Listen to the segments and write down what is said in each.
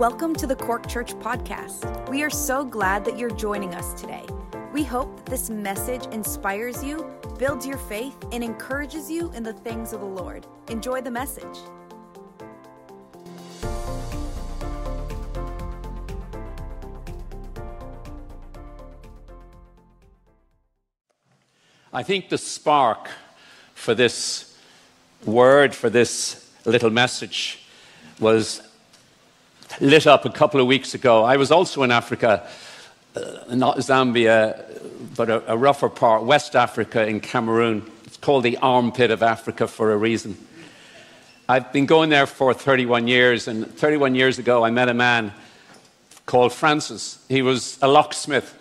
Welcome to the Cork Church Podcast. We are so glad that you're joining us today. We hope that this message inspires you, builds your faith, and encourages you in the things of the Lord. Enjoy the message. I think the spark for this word, for this little message, was lit up a couple of weeks ago. I was also in Africa, uh, not Zambia, but a, a rougher part, West Africa in Cameroon. It's called the armpit of Africa for a reason. I've been going there for 31 years, and 31 years ago, I met a man called Francis. He was a locksmith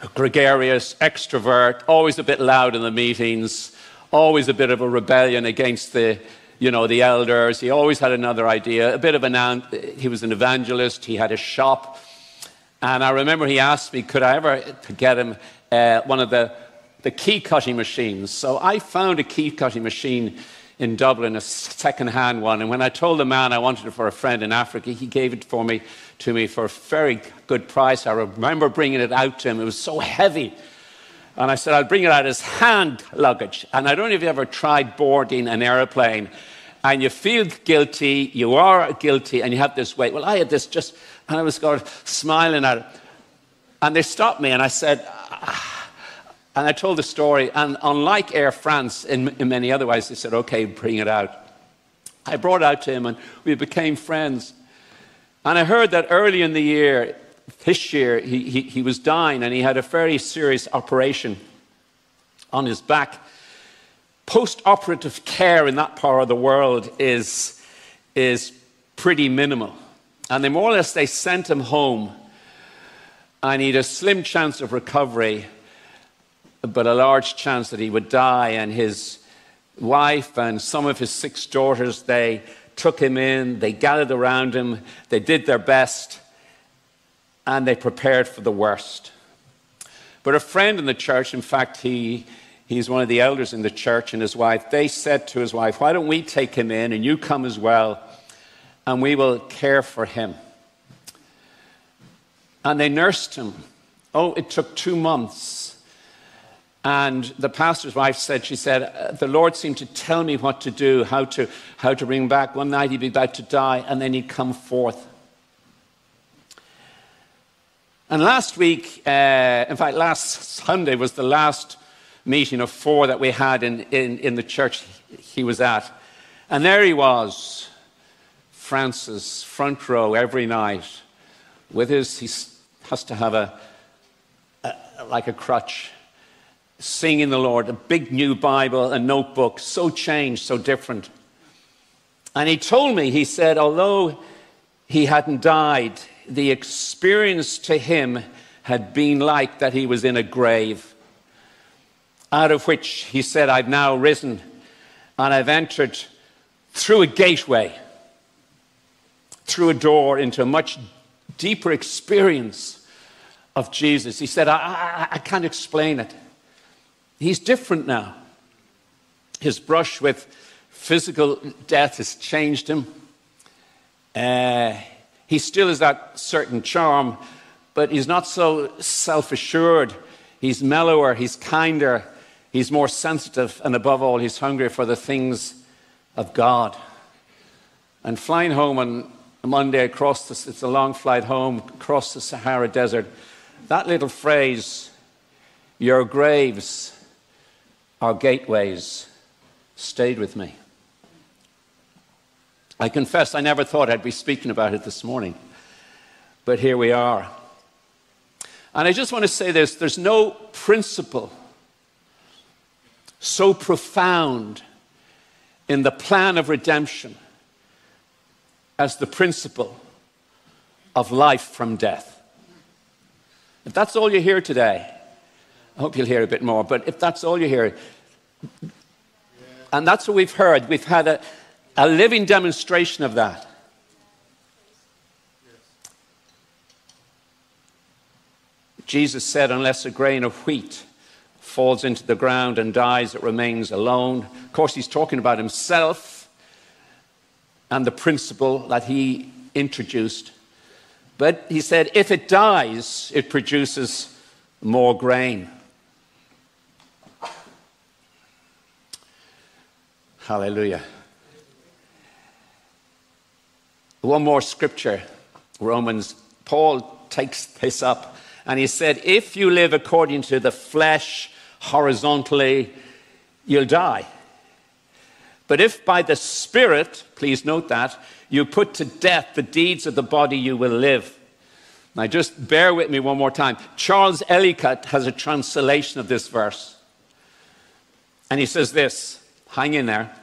a gregarious, extrovert, always a bit loud in the meetings, always a bit of a rebellion against the, you know, the elders. He always had another idea, a bit of an, he was an evangelist, he had a shop. And I remember he asked me, could I ever get him uh, one of the, the key cutting machines? So I found a key cutting machine in Dublin, a second-hand one. And when I told the man I wanted it for a friend in Africa, he gave it for me to me for a very good price. I remember bringing it out to him. It was so heavy. And I said, I'll bring it out as hand luggage. And I don't know if you ever tried boarding an airplane and you feel guilty, you are guilty, and you have this weight. Well, I had this just, and I was of smiling at it. And they stopped me, and I said, ah. And I told the story, and unlike Air France, in, in many other ways, they said, okay, bring it out. I brought it out to him, and we became friends. And I heard that early in the year, this year, he, he, he was dying, and he had a very serious operation on his back. Post operative care in that part of the world is, is pretty minimal. And they more or less they sent him home. He had a slim chance of recovery but a large chance that he would die. And his wife and some of his six daughters, they took him in, they gathered around him, they did their best, and they prepared for the worst. But a friend in the church, in fact, he, he's one of the elders in the church, and his wife, they said to his wife, Why don't we take him in and you come as well, and we will care for him? And they nursed him. Oh, it took two months and the pastor's wife said, she said, uh, the Lord seemed to tell me what to do, how to, how to bring him back. One night he'd be about to die, and then he'd come forth. And last week, uh, in fact, last Sunday was the last meeting of four that we had in, in, in the church he was at. And there he was, Francis, front row every night, with his, he has to have a, a like a crutch singing the Lord, a big new Bible, a notebook, so changed, so different. And he told me, he said, although he hadn't died, the experience to him had been like that he was in a grave, out of which he said, I've now risen and I've entered through a gateway, through a door into a much deeper experience of Jesus. He said, I, I, I can't explain it. He's different now. His brush with physical death has changed him. Uh, he still has that certain charm, but he's not so self assured. He's mellower, he's kinder, he's more sensitive, and above all, he's hungry for the things of God. And flying home on Monday across this, it's a long flight home across the Sahara Desert, that little phrase, your graves are gateways stayed with me. I confess I never thought I'd be speaking about it this morning, but here we are. And I just want to say this there's no principle so profound in the plan of redemption as the principle of life from death. If that's all you hear today, I hope you'll hear a bit more, but if that's all you hear, and that's what we've heard, we've had a, a living demonstration of that. Jesus said, unless a grain of wheat falls into the ground and dies, it remains alone. Of course, he's talking about himself and the principle that he introduced. But he said, if it dies, it produces more grain. Hallelujah. One more scripture, Romans. Paul takes this up and he said, If you live according to the flesh horizontally, you'll die. But if by the Spirit, please note that, you put to death the deeds of the body, you will live. Now, just bear with me one more time. Charles Ellicott has a translation of this verse. And he says this hang in there.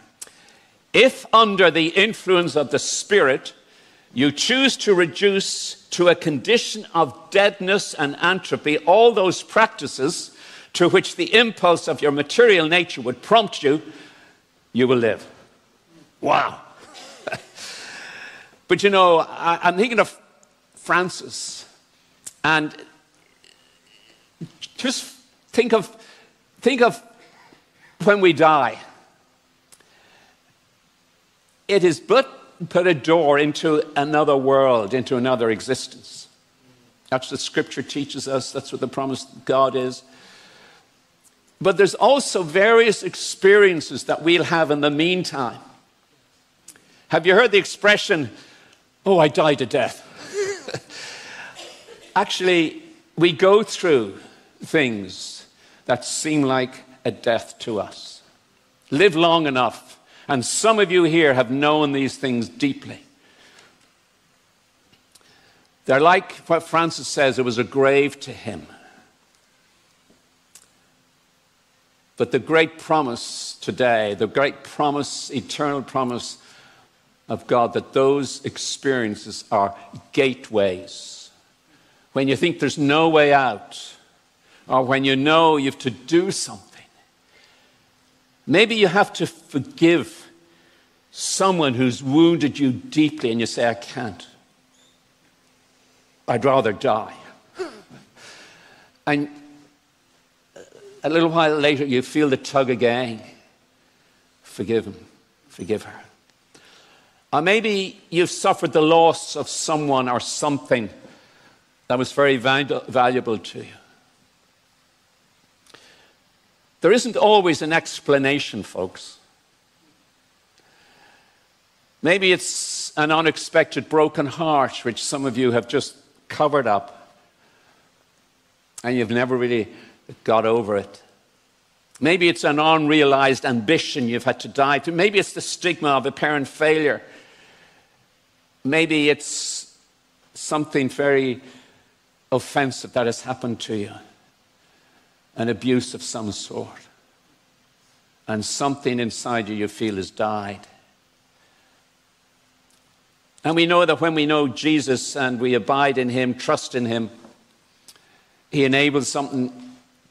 If under the influence of the Spirit, you choose to reduce to a condition of deadness and entropy all those practices to which the impulse of your material nature would prompt you, you will live. Wow. but you know, I, am thinking of Francis, and just think of, think of when we die. It is but put a door into another world, into another existence. That's what Scripture teaches us. That's what the promise of God is. But there's also various experiences that we'll have in the meantime. Have you heard the expression, oh, I died a death? Actually, we go through things that seem like a death to us. Live long enough and some of you here have known these things deeply. They're like what Francis says it was a grave to him. But the great promise today, the great promise, eternal promise of God, that those experiences are gateways. When you think there's no way out, or when you know you have to do something Maybe you have to forgive someone who's wounded you deeply and you say, I can't. I'd rather die. And a little while later, you feel the tug again. Forgive him, forgive her. Or maybe you've suffered the loss of someone or something that was very valuable to you. There isn't always an explanation, folks. Maybe it's an unexpected broken heart, which some of you have just covered up, and you've never really got over it. Maybe it's an unrealized ambition you've had to die to. Maybe it's the stigma of apparent failure. Maybe it's something very offensive that has happened to you an abuse of some sort. And something inside you you feel has died. And we know that when we know Jesus and we abide in Him, trust in Him, He enables something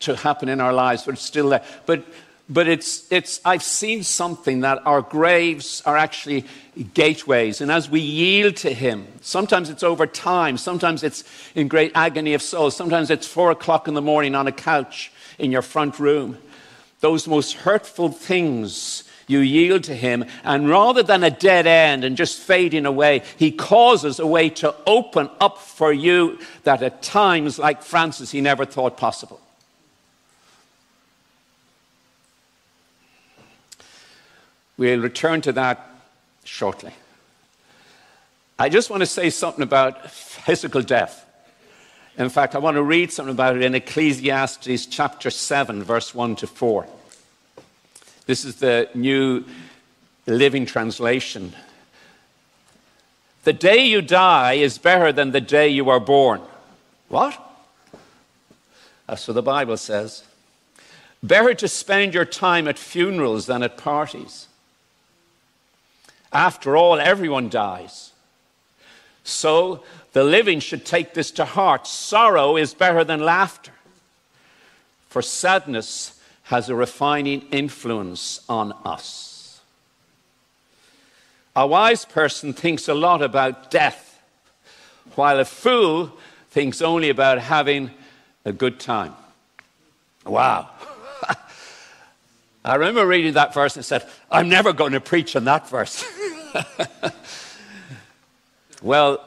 to happen in our lives, but it's still there. But, but it's, it's, I've seen something that our graves are actually gateways. And as we yield to Him, sometimes it's over time, sometimes it's in great agony of soul, sometimes it's four o'clock in the morning on a couch in your front room. Those most hurtful things you yield to him, and rather than a dead end and just fading away, he causes a way to open up for you that at times, like Francis, he never thought possible. We'll return to that shortly. I just want to say something about physical death. In fact, I want to read something about it in Ecclesiastes chapter 7, verse 1 to 4. This is the new living translation. The day you die is better than the day you are born. What? That's what the Bible says. Better to spend your time at funerals than at parties. After all, everyone dies. So the living should take this to heart. Sorrow is better than laughter, for sadness has a refining influence on us. A wise person thinks a lot about death, while a fool thinks only about having a good time. Wow. I remember reading that verse and said, I'm never going to preach on that verse. Well,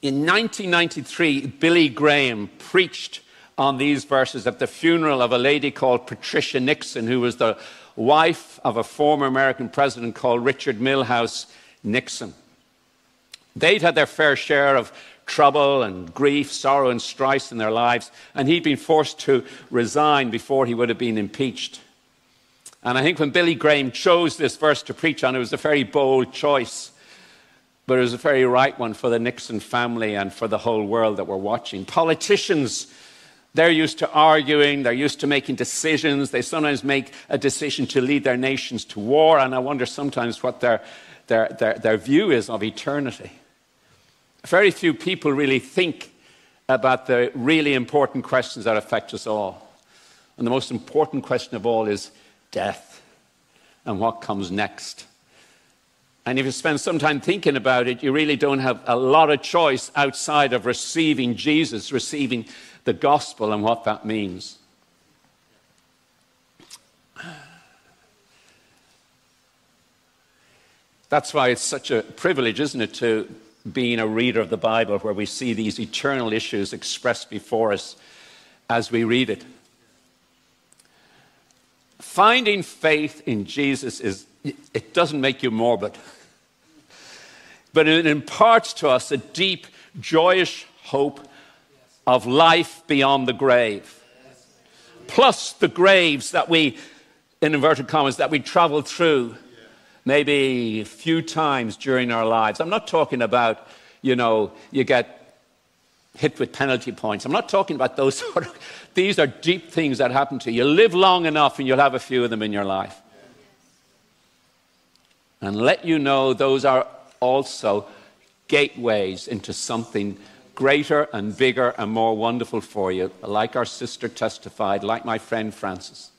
in 1993, Billy Graham preached on these verses at the funeral of a lady called Patricia Nixon, who was the wife of a former American president called Richard Milhous Nixon. They'd had their fair share of trouble and grief, sorrow and strife in their lives, and he'd been forced to resign before he would have been impeached. And I think when Billy Graham chose this verse to preach on, it was a very bold choice, but it was a very right one for the Nixon family and for the whole world that were watching. Politicians, they're used to arguing, they're used to making decisions, they sometimes make a decision to lead their nations to war, and I wonder sometimes what their, their, their, their view is of eternity. Very few people really think about the really important questions that affect us all. And the most important question of all is death and what comes next. And if you spend some time thinking about it, you really don't have a lot of choice outside of receiving Jesus, receiving the gospel, and what that means. That's why it's such a privilege, isn't it, to being a reader of the Bible where we see these eternal issues expressed before us as we read it. Finding faith in Jesus is, it doesn't make you morbid, but it imparts to us a deep, joyous hope of life beyond the grave. Plus the graves that we, in inverted commas, that we travel through maybe a few times during our lives. I'm not talking about, you know, you get hit with penalty points. I'm not talking about those sort of, these are deep things that happen to you. You live long enough and you'll have a few of them in your life. And let you know those are also gateways into something greater and bigger and more wonderful for you, like our sister testified, like my friend Francis.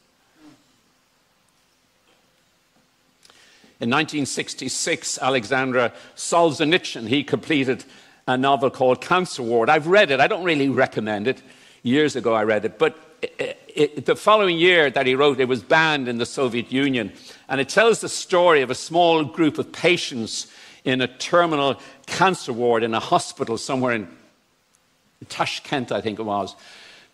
In 1966, Alexander Solzhenitsyn, he completed a novel called Cancer Ward. I've read it. I don't really recommend it. Years ago, I read it. But it, it, the following year that he wrote, it was banned in the Soviet Union. And it tells the story of a small group of patients in a terminal cancer ward in a hospital somewhere in Tashkent, I think it was,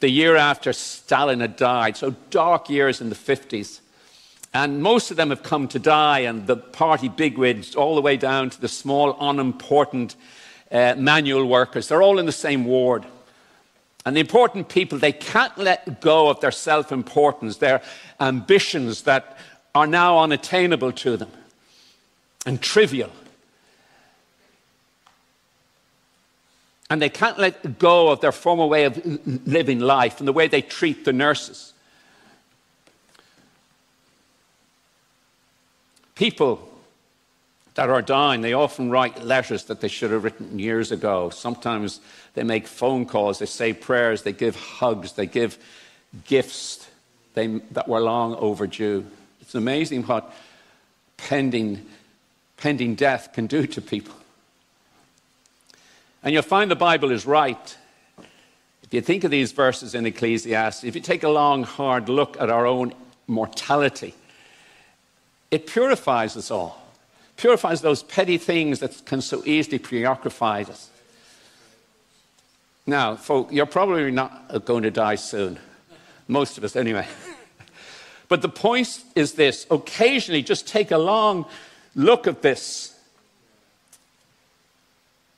the year after Stalin had died. So dark years in the 50s. And most of them have come to die, and the party bigwigs, all the way down to the small, unimportant uh, manual workers, they're all in the same ward. And the important people, they can't let go of their self importance, their ambitions that are now unattainable to them and trivial. And they can't let go of their former way of living life and the way they treat the nurses. People that are dying, they often write letters that they should have written years ago. Sometimes they make phone calls, they say prayers, they give hugs, they give gifts they, that were long overdue. It's amazing what pending, pending death can do to people. And you'll find the Bible is right. If you think of these verses in Ecclesiastes, if you take a long, hard look at our own mortality, it purifies us all, purifies those petty things that can so easily preoccupy us. Now, folk, you're probably not uh, going to die soon. Most of us, anyway. but the point is this occasionally just take a long look at this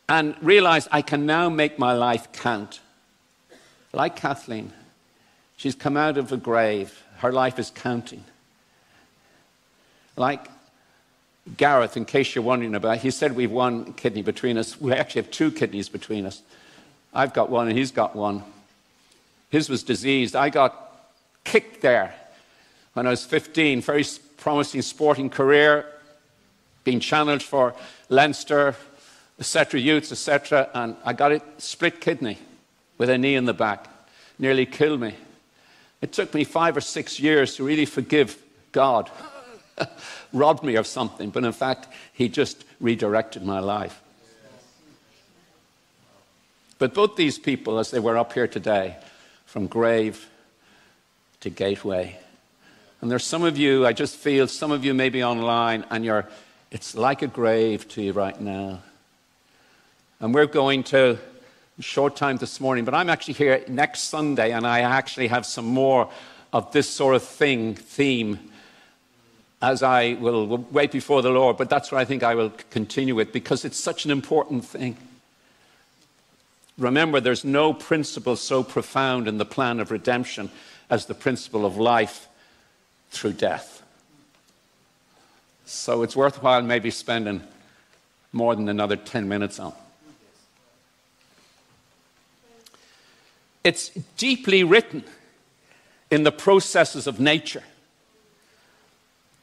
and realize I can now make my life count. Like Kathleen, she's come out of the grave, her life is counting. Like Gareth, in case you're wondering about, he said we've one kidney between us. We actually have two kidneys between us. I've got one and he's got one. His was diseased. I got kicked there when I was 15. Very promising sporting career, being challenged for Leinster, etc., youths, etc. And I got a split kidney with a knee in the back. Nearly killed me. It took me five or six years to really forgive God. robbed me of something, but in fact, he just redirected my life. But both these people, as they were up here today, from grave to gateway. And there's some of you, I just feel some of you may be online and you're, it's like a grave to you right now. And we're going to short time this morning, but I'm actually here next Sunday, and I actually have some more of this sort of thing, theme, as I will wait before the Lord. But that's where I think I will continue with because it's such an important thing. Remember, there's no principle so profound in the plan of redemption as the principle of life through death. So it's worthwhile maybe spending more than another 10 minutes on. It's deeply written in the processes of nature.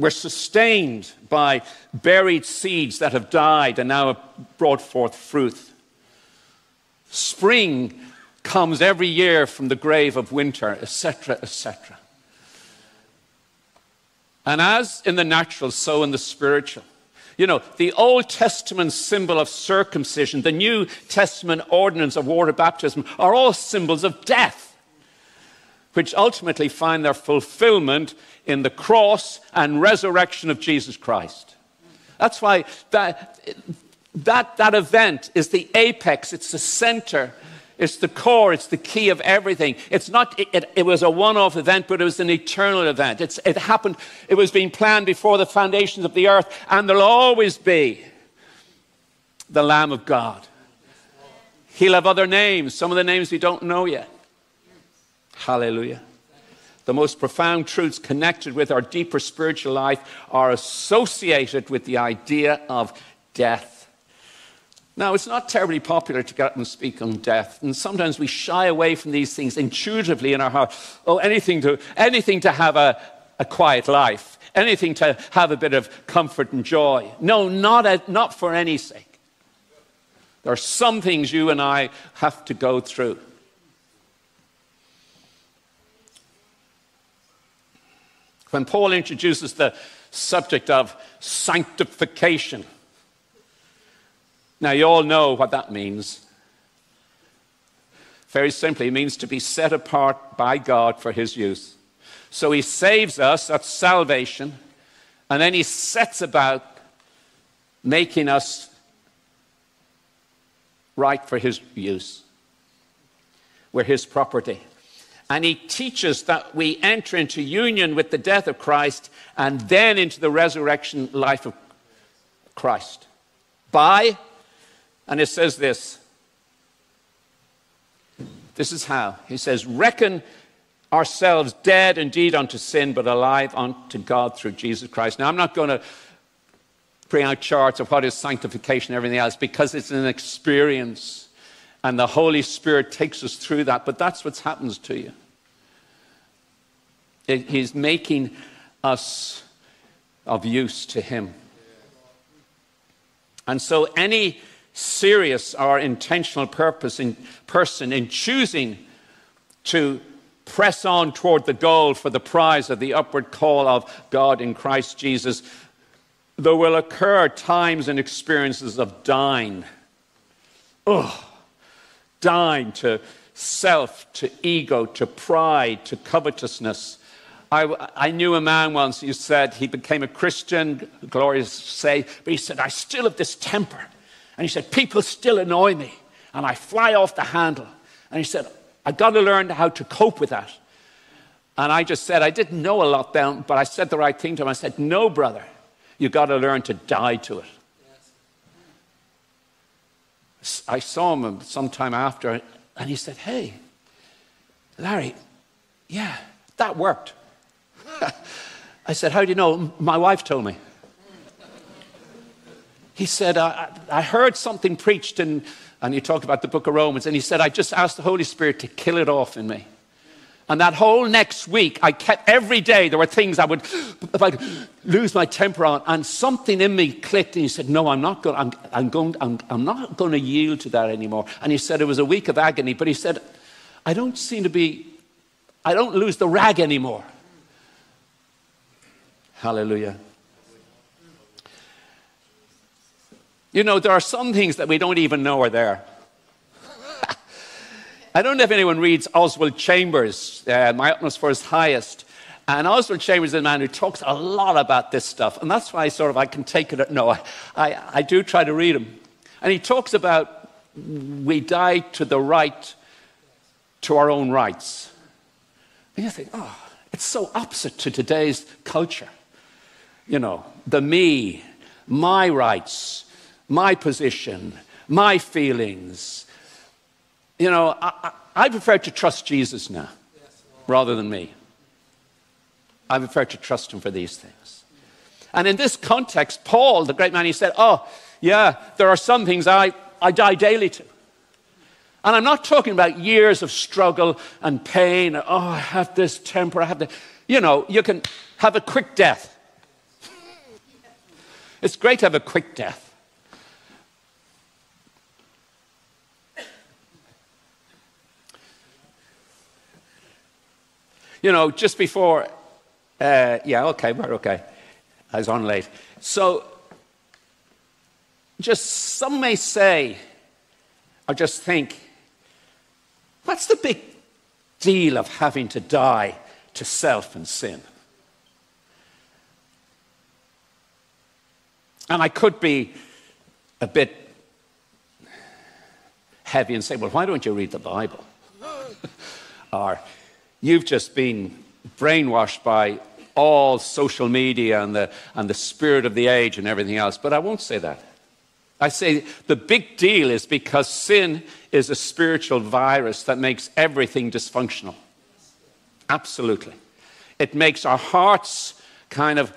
We're sustained by buried seeds that have died and now have brought forth fruit. Spring comes every year from the grave of winter, etc., etc. And as in the natural, so in the spiritual. You know, the Old Testament symbol of circumcision, the New Testament ordinance of water baptism are all symbols of death, which ultimately find their fulfillment in the cross and resurrection of Jesus Christ. That's why that, that, that event is the apex, it's the center it's the core, it's the key of everything. It's not, it, it, was a one off event, but it was an eternal event. It's, it happened, it was being planned before the foundations of the earth, and there'll always be the Lamb of God. He'll have other names, some of the names we don't know yet. Hallelujah. The most profound truths connected with our deeper spiritual life are associated with the idea of death. Now, it's not terribly popular to get up and speak on death, and sometimes we shy away from these things intuitively in our heart. Oh, anything to, anything to have a, a quiet life, anything to have a bit of comfort and joy. No, not, a, not for any sake. There are some things you and I have to go through. When Paul introduces the subject of sanctification, now, you all know what that means. Very simply, it means to be set apart by God for His use. So He saves us, that's salvation, and then He sets about making us right for His use. We're His property. And He teaches that we enter into union with the death of Christ and then into the resurrection life of Christ by and it says this. This is how. He says, Reckon ourselves dead indeed unto sin, but alive unto God through Jesus Christ. Now, I'm not going to bring out charts of what is sanctification and everything else because it's an experience. And the Holy Spirit takes us through that. But that's what happens to you. He's making us of use to Him. And so, any serious or intentional purpose in person in choosing to press on toward the goal for the prize of the upward call of God in Christ Jesus, there will occur times and experiences of dying. Oh, dying to self, to ego, to pride, to covetousness. I, I, knew a man once who said he became a Christian, glorious say, but he said, I still have this temper. And he said, People still annoy me, and I fly off the handle. And he said, I've got to learn how to cope with that. And I just said, I didn't know a lot then, but I said the right thing to him. I said, No, brother, you've got to learn to die to it. I saw him sometime after, and he said, Hey, Larry, yeah, that worked. I said, How do you know? My wife told me he said, I, I heard something preached, in, and he talked about the book of Romans, and he said, I just asked the Holy Spirit to kill it off in me. And that whole next week, I kept every day, there were things I would, if I lose my temper on, and something in me clicked, and he said, No, I'm not going, I'm, I'm going, I'm, I'm not going to yield to that anymore. And he said it was a week of agony, but he said, I don't seem to be, I don't lose the rag anymore. Hallelujah. You know, there are some things that we don't even know are there. I don't know if anyone reads Oswald Chambers, uh, My Utmost for His Highest. And Oswald Chambers is a man who talks a lot about this stuff. And that's why I sort of I can take it. No, I, I, I do try to read him. And he talks about we die to the right to our own rights. And you think, oh, it's so opposite to today's culture. You know, the me, my rights, my position, my feelings. You know, I, I, I prefer to trust Jesus now rather than me. I prefer to trust him for these things. And in this context, Paul, the great man, he said, Oh, yeah, there are some things I, I die daily to. And I'm not talking about years of struggle and pain. Oh, I have this temper. I have the. You know, you can have a quick death. It's great to have a quick death. You know, just before, uh, yeah, okay, we're okay. I was on late. So, just some may say, or just think, what's the big deal of having to die to self and sin? And I could be a bit heavy and say, well, why don't you read the Bible? or you've just been brainwashed by all social media and the, and the spirit of the age and everything else. But I won't say that. I say the big deal is because sin is a spiritual virus that makes everything dysfunctional. Absolutely. It makes our hearts kind of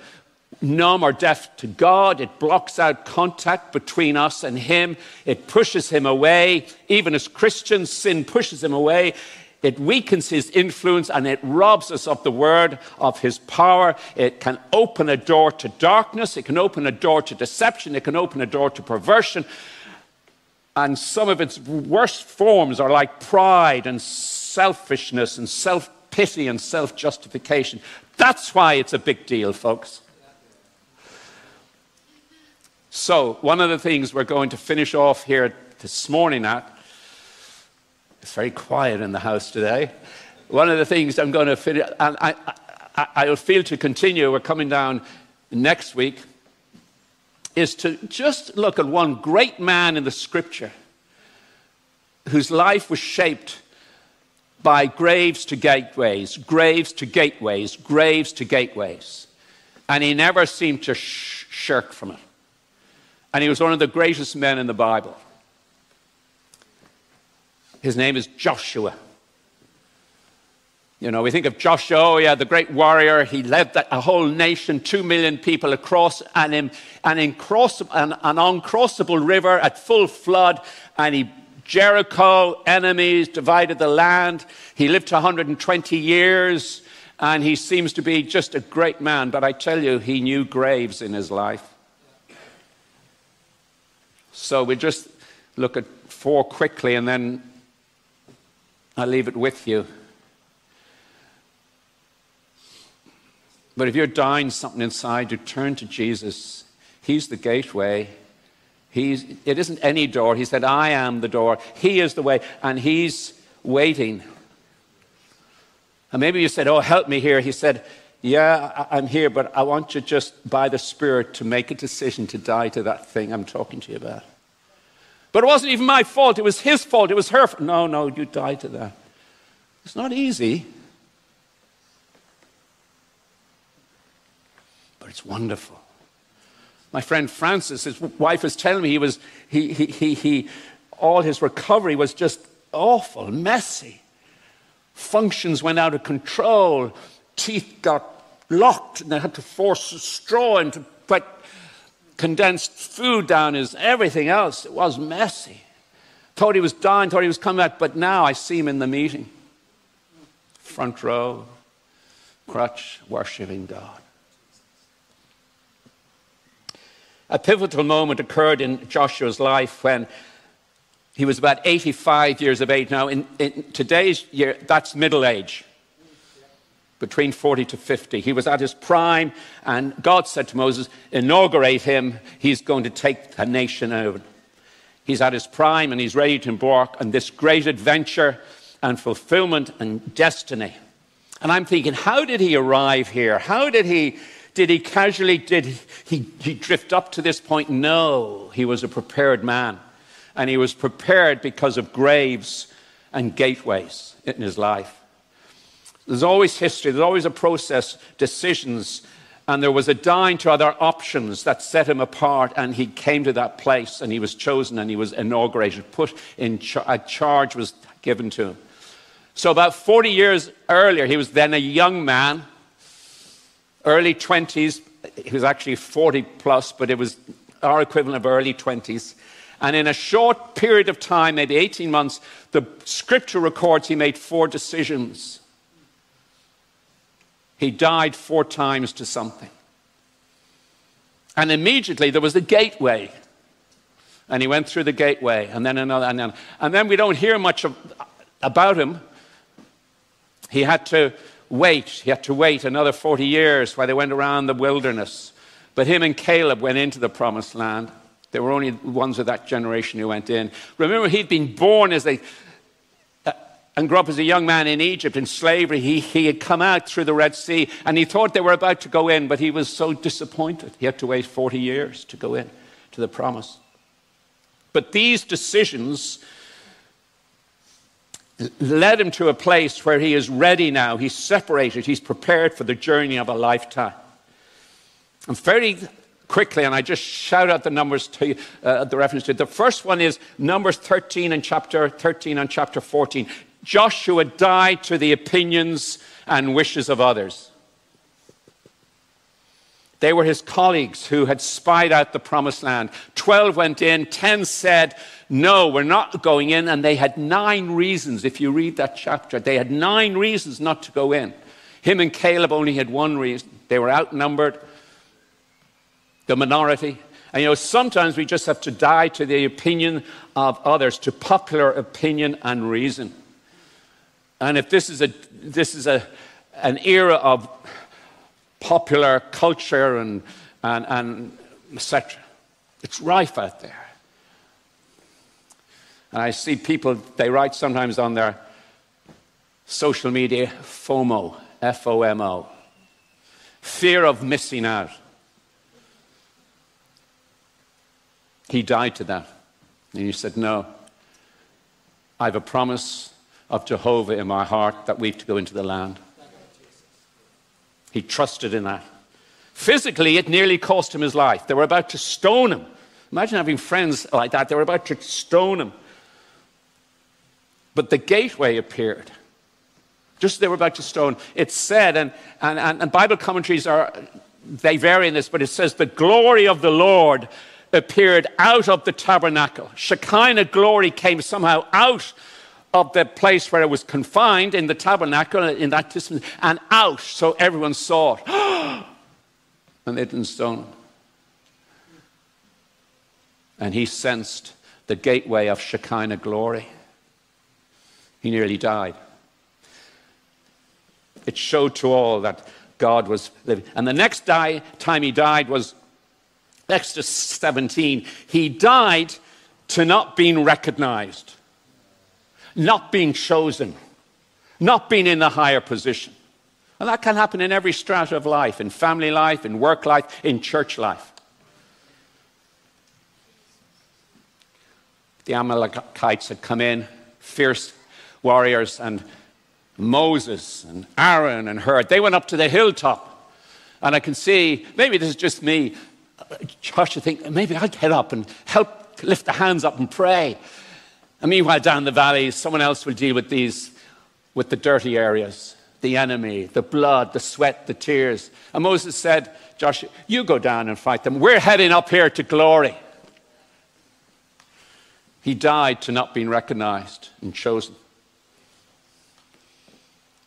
numb or deaf to God. It blocks out contact between us and Him. It pushes Him away. Even as Christians, sin pushes Him away. It weakens his influence and it robs us of the word, of his power. It can open a door to darkness. It can open a door to deception. It can open a door to perversion. And some of its worst forms are like pride and selfishness and self pity and self justification. That's why it's a big deal, folks. So, one of the things we're going to finish off here this morning at it's very quiet in the house today. One of the things I'm going to finish, and I, I, I'll feel to continue, we're coming down next week, is to just look at one great man in the scripture whose life was shaped by graves to gateways, graves to gateways, graves to gateways. And he never seemed to sh- shirk from it. And he was one of the greatest men in the Bible. His name is Joshua. You know, we think of Joshua, oh, yeah, the great warrior. He led that, a whole nation, two million people across an, an, an uncrossable river at full flood, and he Jericho, enemies, divided the land. He lived 120 years, and he seems to be just a great man. But I tell you, he knew graves in his life. So we just look at four quickly, and then I leave it with you. But if you're dying something inside, you turn to Jesus. He's the gateway. He's, it isn't any door. He said, I am the door. He is the way. And He's waiting. And maybe you said, Oh, help me here. He said, Yeah, I'm here, but I want you just by the Spirit to make a decision to die to that thing I'm talking to you about. But it wasn't even my fault. It was his fault. It was her fault. No, no, you die to that. It's not easy, but it's wonderful. My friend Francis, his wife was telling me he was, he, he, he, he, all his recovery was just awful, messy. Functions went out of control. Teeth got locked and they had to force a straw into put condensed food down his everything else. It was messy. Thought he was dying, thought he was coming back, but now I see him in the meeting. Front row, crutch, worshiping God. A pivotal moment occurred in Joshua's life when he was about 85 years of age. Now, in, in today's year, that's middle age between 40 to 50. He was at his prime, and God said to Moses, Inaugurate him. He's going to take a nation over. He's at his prime, and he's ready to embark on this great adventure and fulfillment and destiny. And I'm thinking, how did he arrive here? How did he? Did he casually, did he, he drift up to this point? No, he was a prepared man. and he was prepared because of graves and gateways in his life. There's always history, there's always a process, decisions, and there was a dying to other options that set him apart, and he came to that place, and he was chosen, and he was inaugurated, put in char- a charge was given to him. So, about 40 years earlier, he was then a young man, early 20s. He was actually 40 plus, but it was our equivalent of early 20s. And in a short period of time, maybe 18 months, the scripture records he made four decisions. He died four times to something. And immediately there was a gateway. And he went through the gateway, and then another, and then, and then we don't hear much of, about him he had to wait. He had to wait another 40 years while they went around the wilderness. But him and Caleb went into the promised land. They were only ones of that generation who went in. Remember, he'd been born as uh, and grew up as a young man in Egypt in slavery. He, he had come out through the Red Sea and he thought they were about to go in, but he was so disappointed. He had to wait 40 years to go in to the promise. But these decisions led him to a place where he is ready now. He's separated. He's prepared for the journey of a lifetime. And very quickly, and I just shout out the numbers to you, uh, the reference to it. The first one is Numbers 13 and chapter 13 and chapter 14. Joshua died to the opinions and wishes of others. They were his colleagues who had spied out the promised land. Twelve went in, ten said, No, we're not going in. And they had nine reasons. If you read that chapter, they had nine reasons not to go in. Him and Caleb only had one reason. They were outnumbered, the minority. And you know, sometimes we just have to die to the opinion of others, to popular opinion and reason. And if this is a this is a an era of popular culture and, and, and etc. It's rife out there. And I see people, they write sometimes on their social media FOMO, F O M O, fear of missing out. He died to that. And he said, No, I have a promise of Jehovah in my heart that we've to go into the land. He trusted in that. Physically, it nearly cost him his life. They were about to stone him. Imagine having friends like that. They were about to stone him. But the gateway appeared. Just as they were about to stone, it said, and, and, and Bible commentaries are, they vary in this, but it says, the glory of the Lord appeared out of the tabernacle. Shekinah glory came somehow out of the place where it was confined in the tabernacle in that distance and out so everyone saw it. and they didn't stone him. And he sensed the gateway of Shekinah glory. He nearly died. It showed to all that God was living. And the next die, time he died was Exodus 17. He died to not being recognized not being chosen, not being in the higher position. And that can happen in every strata of life in family life, in work life, in church life. The Amalekites had come in, fierce warriors, and Moses and Aaron and Hur, they went up to the hilltop. And I can see, maybe this is just me, uh, Joshua think, maybe I'll get up and help lift the hands up and pray. And meanwhile, down the valley, someone else will deal with these, with the dirty areas, the enemy, the blood, the sweat, the tears. And Moses said, Joshua, you go down and fight them. We're heading up here to glory. He died to not being recognized and chosen.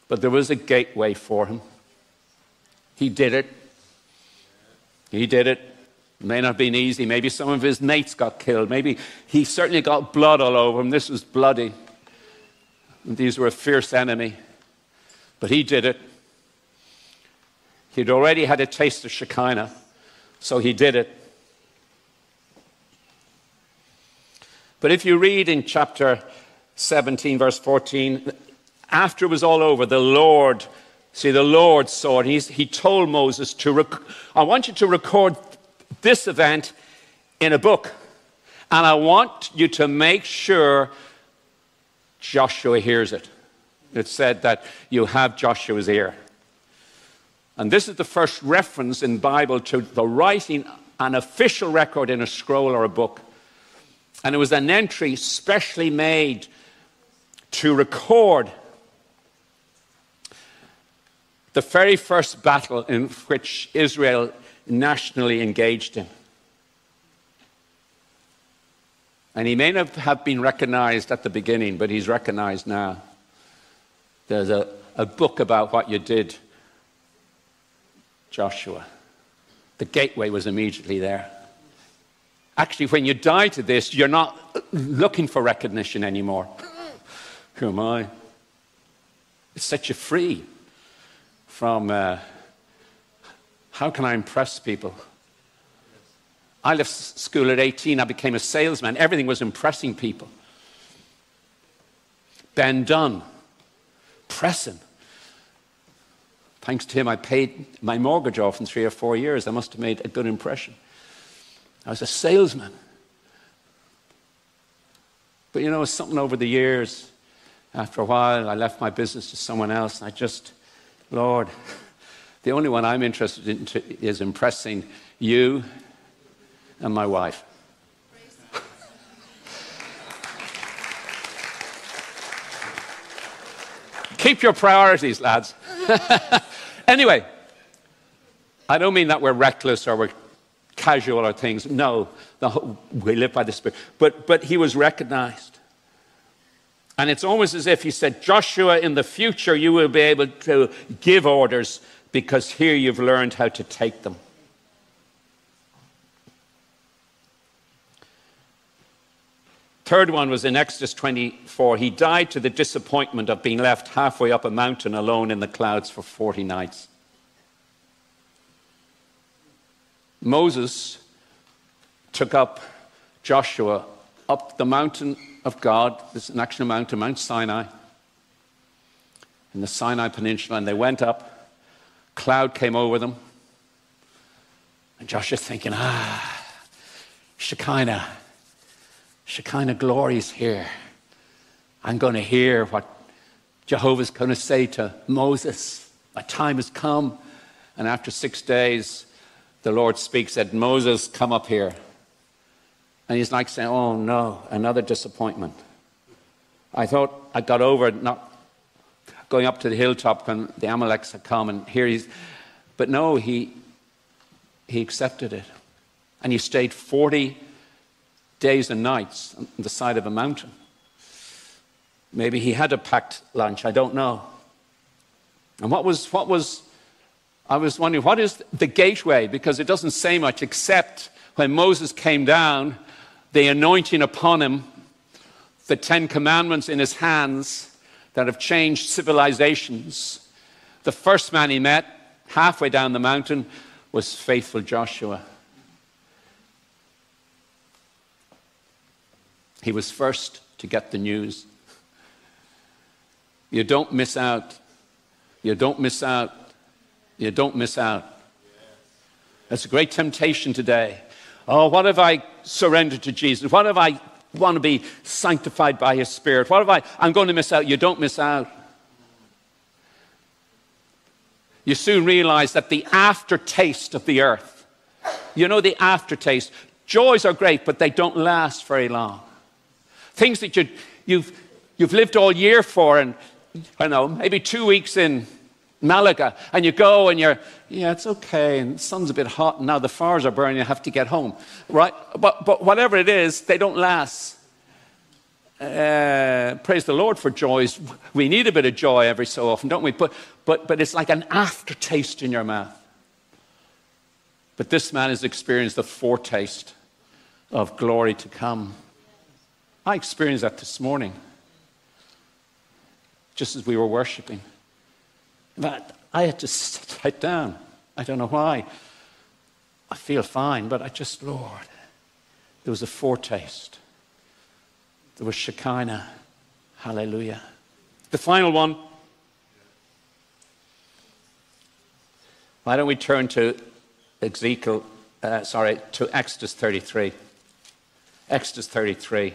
But there was a gateway for him. He did it. He did it. May not have been easy. Maybe some of his mates got killed. Maybe he certainly got blood all over him. This was bloody. These were a fierce enemy. But he did it. He'd already had a taste of Shekinah, so he did it. But if you read in chapter 17, verse 14, after it was all over, the Lord, see, the Lord saw it. He's, he told Moses to, rec- I want you to record this event in a book. And I want you to make sure Joshua hears it. It said that you have Joshua's ear. And this is the first reference in Bible to the writing an official record in a scroll or a book. And it was an entry specially made to record the very first battle in which Israel nationally engaged in. And he may not have been recognized at the beginning, but he's recognized now. There's a, a book about what you did, Joshua. The gateway was immediately there. Actually, when you die to this, you're not looking for recognition anymore. Who am I? It sets you free from uh, how can I impress people? I left school at 18. I became a salesman. Everything was impressing people. Ben Dunn, pressing. Thanks to him, I paid my mortgage off in three or four years. I must have made a good impression. I was a salesman. But you know, something over the years, after a while, I left my business to someone else, and I just, Lord, the only one I'm interested in is impressing you and my wife. Keep your priorities, lads. anyway, I don't mean that we're reckless or we're casual or things. No, whole, we live by the Spirit. But, but he was recognized. And it's almost as if he said, Joshua, in the future you will be able to give orders because here you've learned how to take them. Third one was in Exodus 24. He died to the disappointment of being left halfway up a mountain alone in the clouds for 40 nights. Moses took up Joshua up the mountain of God. This is an actual mountain, Mount Sinai, in the Sinai Peninsula, and they went up. Cloud came over them. And Joshua's thinking, ah, Shekinah Shekinah glory is here. I'm going to hear what Jehovah's going to say to Moses. My time has come. And after six days, the Lord speaks, said, Moses, come up here. And he's like saying, Oh no, another disappointment. I thought I got over not going up to the hilltop when the Amaleks had come, and here he's. But no, he, he accepted it. And he stayed 40 days and nights on the side of a mountain. Maybe he had a packed lunch, I don't know. And what was, what was, I was wondering, what is the gateway? Because it doesn't say much except when Moses came down, the anointing upon him, the Ten Commandments in his hands that have changed civilizations. The first man he met halfway down the mountain was faithful Joshua. He was first to get the news. You don't miss out. You don't miss out. You don't miss out. That's a great temptation today. Oh, what have I surrendered to Jesus? What have I want to be sanctified by His Spirit? What if I, I'm going to miss out? You don't miss out. You soon realize that the aftertaste of the earth, you know, the aftertaste, joys are great, but they don't last very long. Things that you, you've, you've lived all year for, and I know, maybe two weeks in Malaga, and you go and you're, yeah, it's okay, and the sun's a bit hot, and now the fires are burning, you have to get home, right? But, but whatever it is, they don't last. Uh, praise the Lord for joys. We need a bit of joy every so often, don't we? But, but, but it's like an aftertaste in your mouth. But this man has experienced the foretaste of glory to come. I experienced that this morning, just as we were worshiping. But I had to sit right down. I don't know why. I feel fine, but I just, Lord, there was a foretaste. There was Shekinah. Hallelujah. The final one. Why don't we turn to Ezekiel, uh, sorry, to Exodus 33. Exodus 33.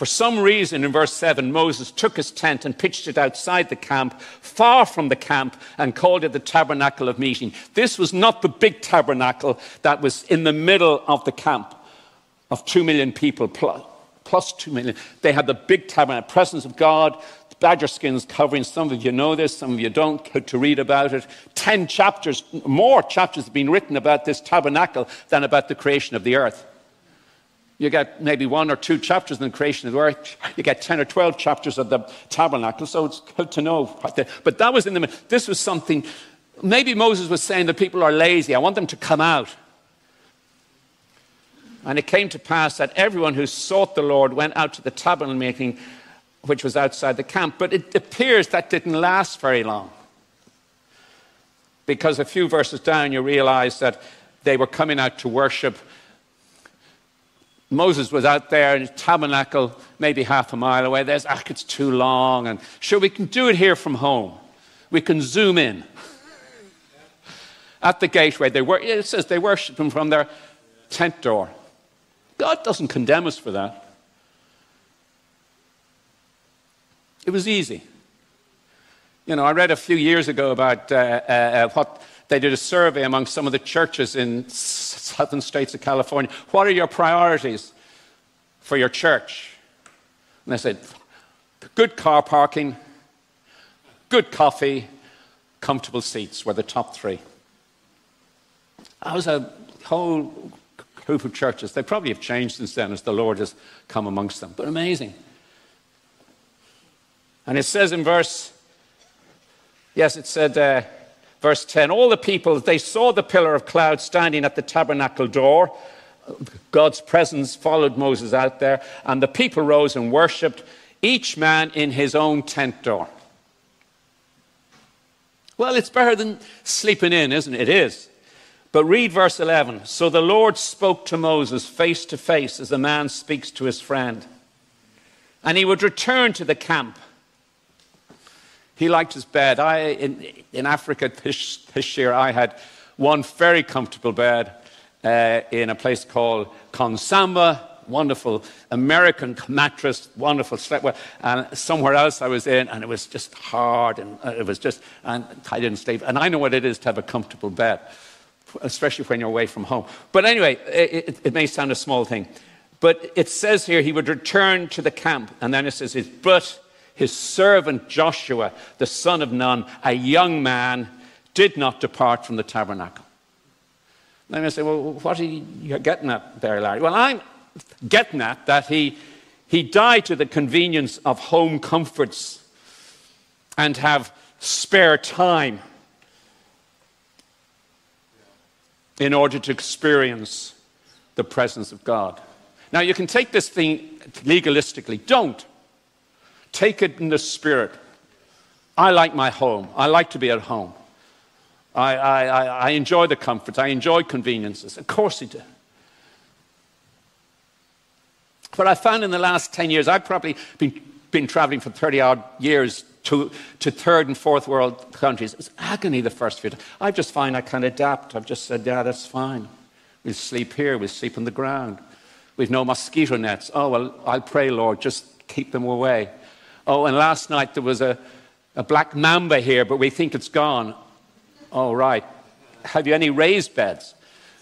For some reason, in verse 7, Moses took his tent and pitched it outside the camp, far from the camp, and called it the tabernacle of meeting. This was not the big tabernacle that was in the middle of the camp of two million people plus, plus two million. They had the big tabernacle, presence of God, badger skins covering. Some of you know this, some of you don't, to read about it. Ten chapters, more chapters have been written about this tabernacle than about the creation of the earth. You get maybe one or two chapters in the creation of the earth. You get 10 or 12 chapters of the tabernacle, so it's good to know. But that was in the This was something, maybe Moses was saying that people are lazy. I want them to come out. And it came to pass that everyone who sought the Lord went out to the tabernacle meeting, which was outside the camp. But it appears that didn't last very long. Because a few verses down, you realize that they were coming out to worship Moses was out there in his tabernacle, maybe half a mile away. There's, ah, it's too long. And sure, we can do it here from home. We can zoom in. At the gateway, they were, it says they worship him from their tent door. God doesn't condemn us for that. It was easy. You know, I read a few years ago about uh, uh, uh what they did a survey among some of the churches in southern states of California. What are your priorities for your church? And they said, good car parking, good coffee, comfortable seats were the top three. That was a whole group of churches. They probably have changed since then as the Lord has come amongst them. But amazing. And it says in verse, yes, it said, uh, Verse 10 All the people, they saw the pillar of cloud standing at the tabernacle door. God's presence followed Moses out there, and the people rose and worshipped, each man in his own tent door. Well, it's better than sleeping in, isn't it? It is. But read verse 11. So the Lord spoke to Moses face to face as a man speaks to his friend. And he would return to the camp he liked his bed. I, in, in Africa this, this year, I had one very comfortable bed uh, in a place called Konsamba, wonderful American mattress, wonderful slept And somewhere else I was in, and it was just hard, and uh, it was just, and I didn't sleep. And I know what it is to have a comfortable bed, especially when you're away from home. But anyway, it, it, it may sound a small thing. But it says here he would return to the camp, and then it says, but his servant Joshua, the son of Nun, a young man, did not depart from the tabernacle. Then I say, well, what are you getting at there, Larry? Well, I'm getting at that he, he died to the convenience of home comforts and have spare time in order to experience the presence of God. Now, you can take this thing legalistically. Don't. Take it in the spirit. I like my home. I like to be at home. I, I, I enjoy the comforts. I enjoy conveniences. Of course I do. But I found in the last 10 years, I've probably been, been traveling for 30 odd years to, to third and fourth world countries. It's agony the first few times. I just find I can adapt. I've just said, yeah, that's fine. We'll sleep here. We'll sleep on the ground. We've no mosquito nets. Oh, well, I'll pray, Lord, just keep them away. Oh, and last night there was a, a black mamba here, but we think it's gone. Oh, right. Have you any raised beds?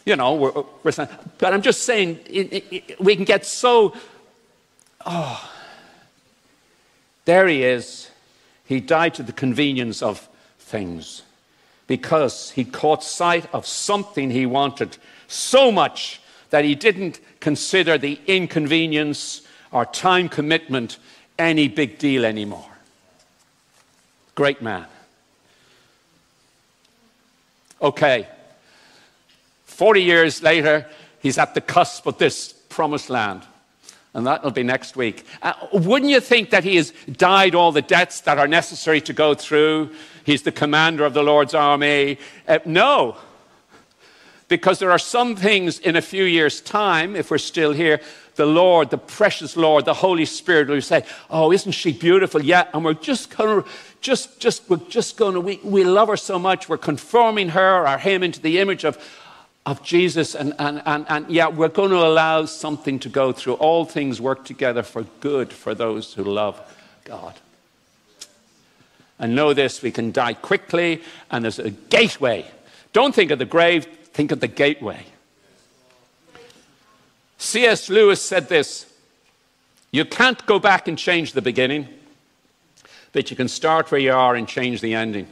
You know, we're, we're but I'm just saying, it, it, we can get so. Oh, there he is. He died to the convenience of things because he caught sight of something he wanted so much that he didn't consider the inconvenience or time commitment any big deal anymore. Great man. Okay. 40 years later, he's at the cusp of this promised land. And that'll be next week. Uh, wouldn't you think that he has died all the debts that are necessary to go through? He's the commander of the Lord's army. Uh, no. Because there are some things in a few years' time, if we're still here, the Lord, the precious Lord, the Holy Spirit will say, Oh, isn't she beautiful? Yeah, and we're just going to, just, just, we're just to, we, we love her so much, we're conforming her or him into the image of, of Jesus. And, and, and, and yeah, we're going to allow something to go through. All things work together for good for those who love God. And know this we can die quickly, and there's a gateway. Don't think of the grave, think of the gateway. C.S. Lewis said this You can't go back and change the beginning, but you can start where you are and change the ending.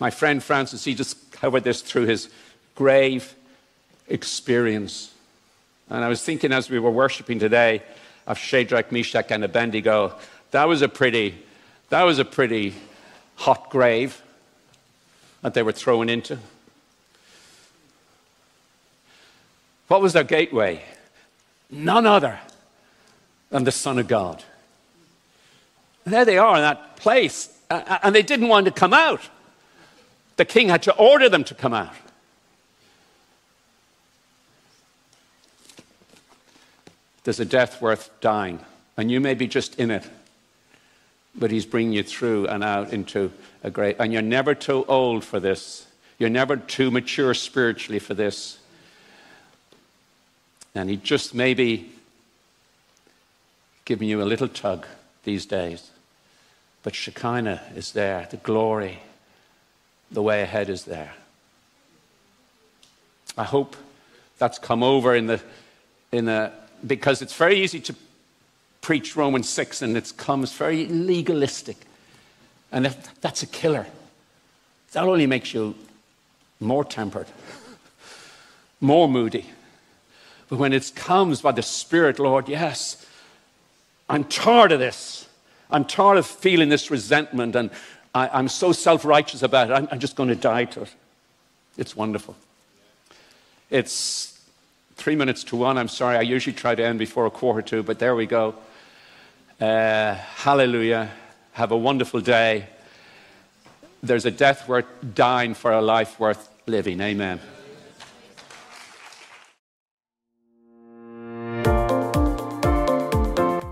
My friend Francis, he just covered this through his grave experience. And I was thinking as we were worshiping today of Shadrach, Meshach, and Abednego, that was a pretty, that was a pretty hot grave that they were thrown into. What was their gateway? None other than the Son of God. And there they are in that place, and they didn't want to come out. The king had to order them to come out. There's a death worth dying, and you may be just in it, but he's bringing you through and out into a great. And you're never too old for this. You're never too mature spiritually for this. And he just maybe giving you a little tug these days. But Shekinah is there, the glory the way ahead is there. I hope that's come over in the, in the, because it's very easy to preach Romans 6 and it comes very legalistic. And if, that's a killer. That only makes you more tempered, more moody. But when it comes by the Spirit, Lord, yes, I'm tired of this. I'm tired of feeling this resentment and I, am so self righteous about it, I'm, I'm just going to die to it. It's wonderful. It's three minutes to one. I'm sorry, I usually try to end before a quarter to, but there we go. Uh, hallelujah. Have a wonderful day. There's a death worth dying for a life worth living. Amen.